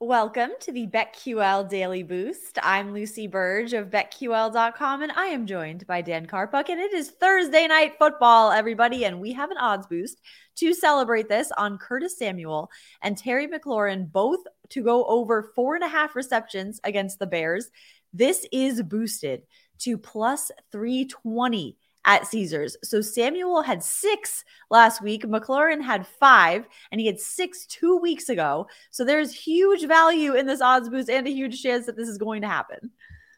Welcome to the BetQL Daily Boost. I'm Lucy Burge of BetQL.com, and I am joined by Dan Karpuk. And it is Thursday night football, everybody, and we have an odds boost to celebrate this on Curtis Samuel and Terry McLaurin, both to go over four and a half receptions against the Bears. This is boosted to plus 320 at Caesars. So Samuel had six last week. McLaurin had five, and he had six two weeks ago. So there's huge value in this odds boost and a huge chance that this is going to happen.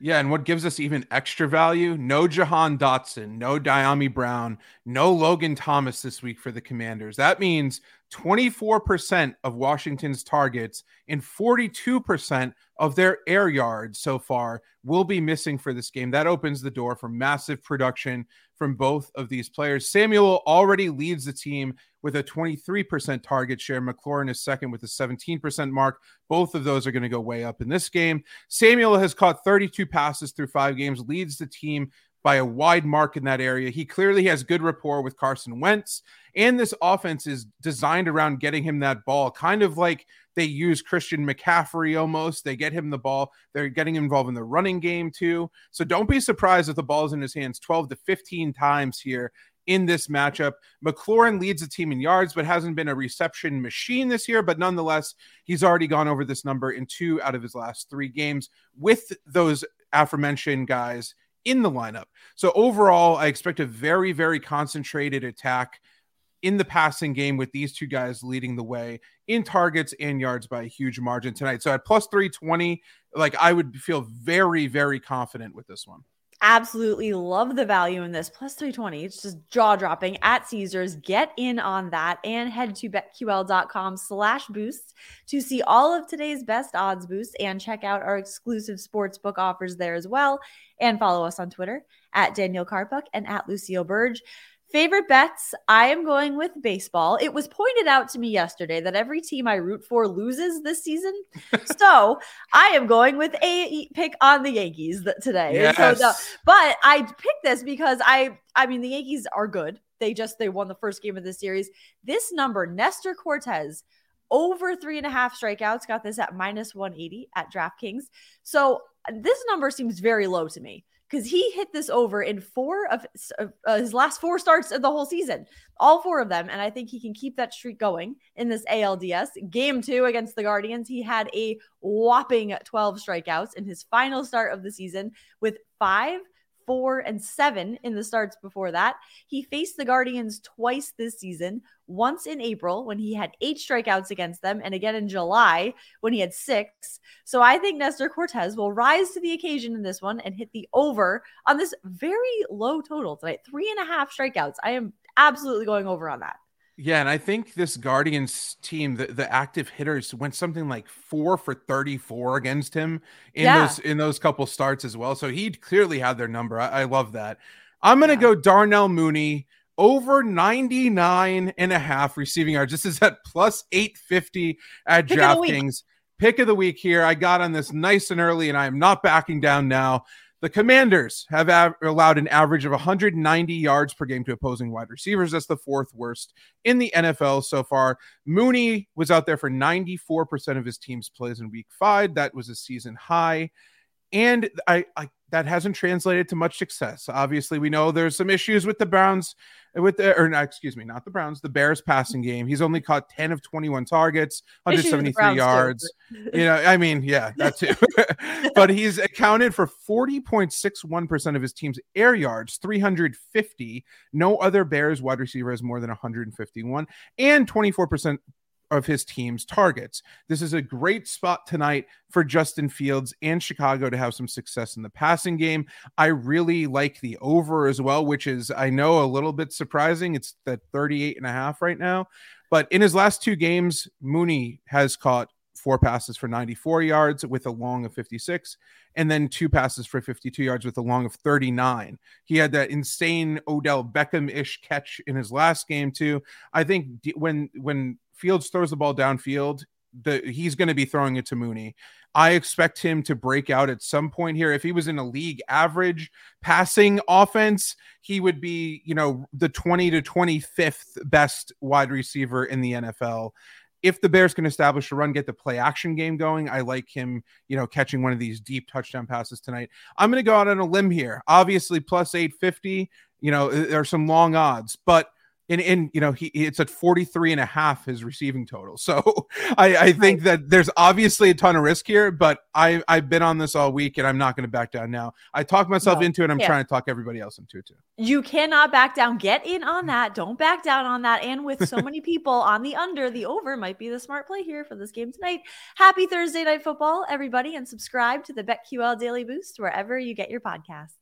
Yeah, and what gives us even extra value? No Jahan Dotson, no Dyami Brown, no Logan Thomas this week for the Commanders. That means 24% of Washington's targets and 42% of their air yards so far will be missing for this game. That opens the door for massive production from both of these players. Samuel already leads the team with a 23% target share. McLaurin is second with a 17% mark. Both of those are going to go way up in this game. Samuel has caught 32 passes through five games, leads the team by a wide mark in that area. He clearly has good rapport with Carson Wentz, and this offense is designed around getting him that ball, kind of like they use Christian McCaffrey almost. They get him the ball. They're getting involved in the running game too. So don't be surprised if the ball's in his hands 12 to 15 times here in this matchup. McLaurin leads the team in yards, but hasn't been a reception machine this year. But nonetheless, he's already gone over this number in two out of his last three games with those aforementioned guys in the lineup. So overall, I expect a very, very concentrated attack in the passing game with these two guys leading the way in targets and yards by a huge margin tonight. So at plus 320, like I would feel very, very confident with this one. Absolutely love the value in this. Plus 320. It's just jaw dropping at Caesars. Get in on that and head to betql.com slash boosts to see all of today's best odds boosts and check out our exclusive sports book offers there as well. And follow us on Twitter at Daniel Karpuk and at Lucille Burge. Favorite bets, I am going with baseball. It was pointed out to me yesterday that every team I root for loses this season. so I am going with a pick on the Yankees today. Yes. So the, but I picked this because I I mean the Yankees are good. They just they won the first game of the series. This number, Nestor Cortes, over three and a half strikeouts, got this at minus 180 at DraftKings. So this number seems very low to me because he hit this over in four of uh, his last four starts of the whole season, all four of them. And I think he can keep that streak going in this ALDS. Game two against the Guardians, he had a whopping 12 strikeouts in his final start of the season with five four, and seven in the starts before that. He faced the Guardians twice this season once in April when he had eight strikeouts against them, and again in July when he had six. So I think Nestor Cortes will rise to the occasion in this one and hit the over on this very low total tonight three and a half strikeouts. I am absolutely going over on that. Yeah, and I think this Guardians team, the, the active hitters went something like four for 34 against him in yeah. those in those couple starts as well. So he clearly had their number. I, I love that. I'm gonna yeah. go Darnell Mooney over 99 and a half receiving yards. This is at plus 850 at DraftKings. Pick of the week here. I got on this nice and early, and I am not backing down now. The Commanders have av- allowed an average of 190 yards per game to opposing wide receivers. That's the fourth worst in the NFL so far. Mooney was out there for 94% of his team's plays in week five. That was a season high. And I, I that hasn't translated to much success. Obviously, we know there's some issues with the Browns, with the or not, excuse me, not the Browns, the Bears passing game. He's only caught 10 of 21 targets, 173 yards. you know, I mean, yeah, that too. but he's accounted for 40.61% of his team's air yards, 350. No other Bears wide receiver has more than 151, and 24% of his team's targets. This is a great spot tonight for Justin Fields and Chicago to have some success in the passing game. I really like the over as well, which is, I know, a little bit surprising. It's at 38 and a half right now. But in his last two games, Mooney has caught four passes for 94 yards with a long of 56 and then two passes for 52 yards with a long of 39 he had that insane odell beckham-ish catch in his last game too i think when when Fields throws the ball downfield, the he's going to be throwing it to Mooney. I expect him to break out at some point here. If he was in a league average passing offense, he would be, you know, the 20 to 25th best wide receiver in the NFL. if the Bears can establish a run, get the play action game going, I like him, you know, catching one of these deep touchdown passes tonight. I'm going to go out on a limb here. Obviously, plus 850, you know, there are some long odds, but and, and you know he it's at 43 and a half his receiving total. So i i think that there's obviously a ton of risk here but i i've been on this all week and i'm not going to back down now. I talked myself no, into it i'm trying to talk everybody else into it too. You cannot back down. Get in on mm. that. Don't back down on that. And with so many people on the under the over might be the smart play here for this game tonight. Happy thursday night football everybody and subscribe to the betql daily boost wherever you get your podcasts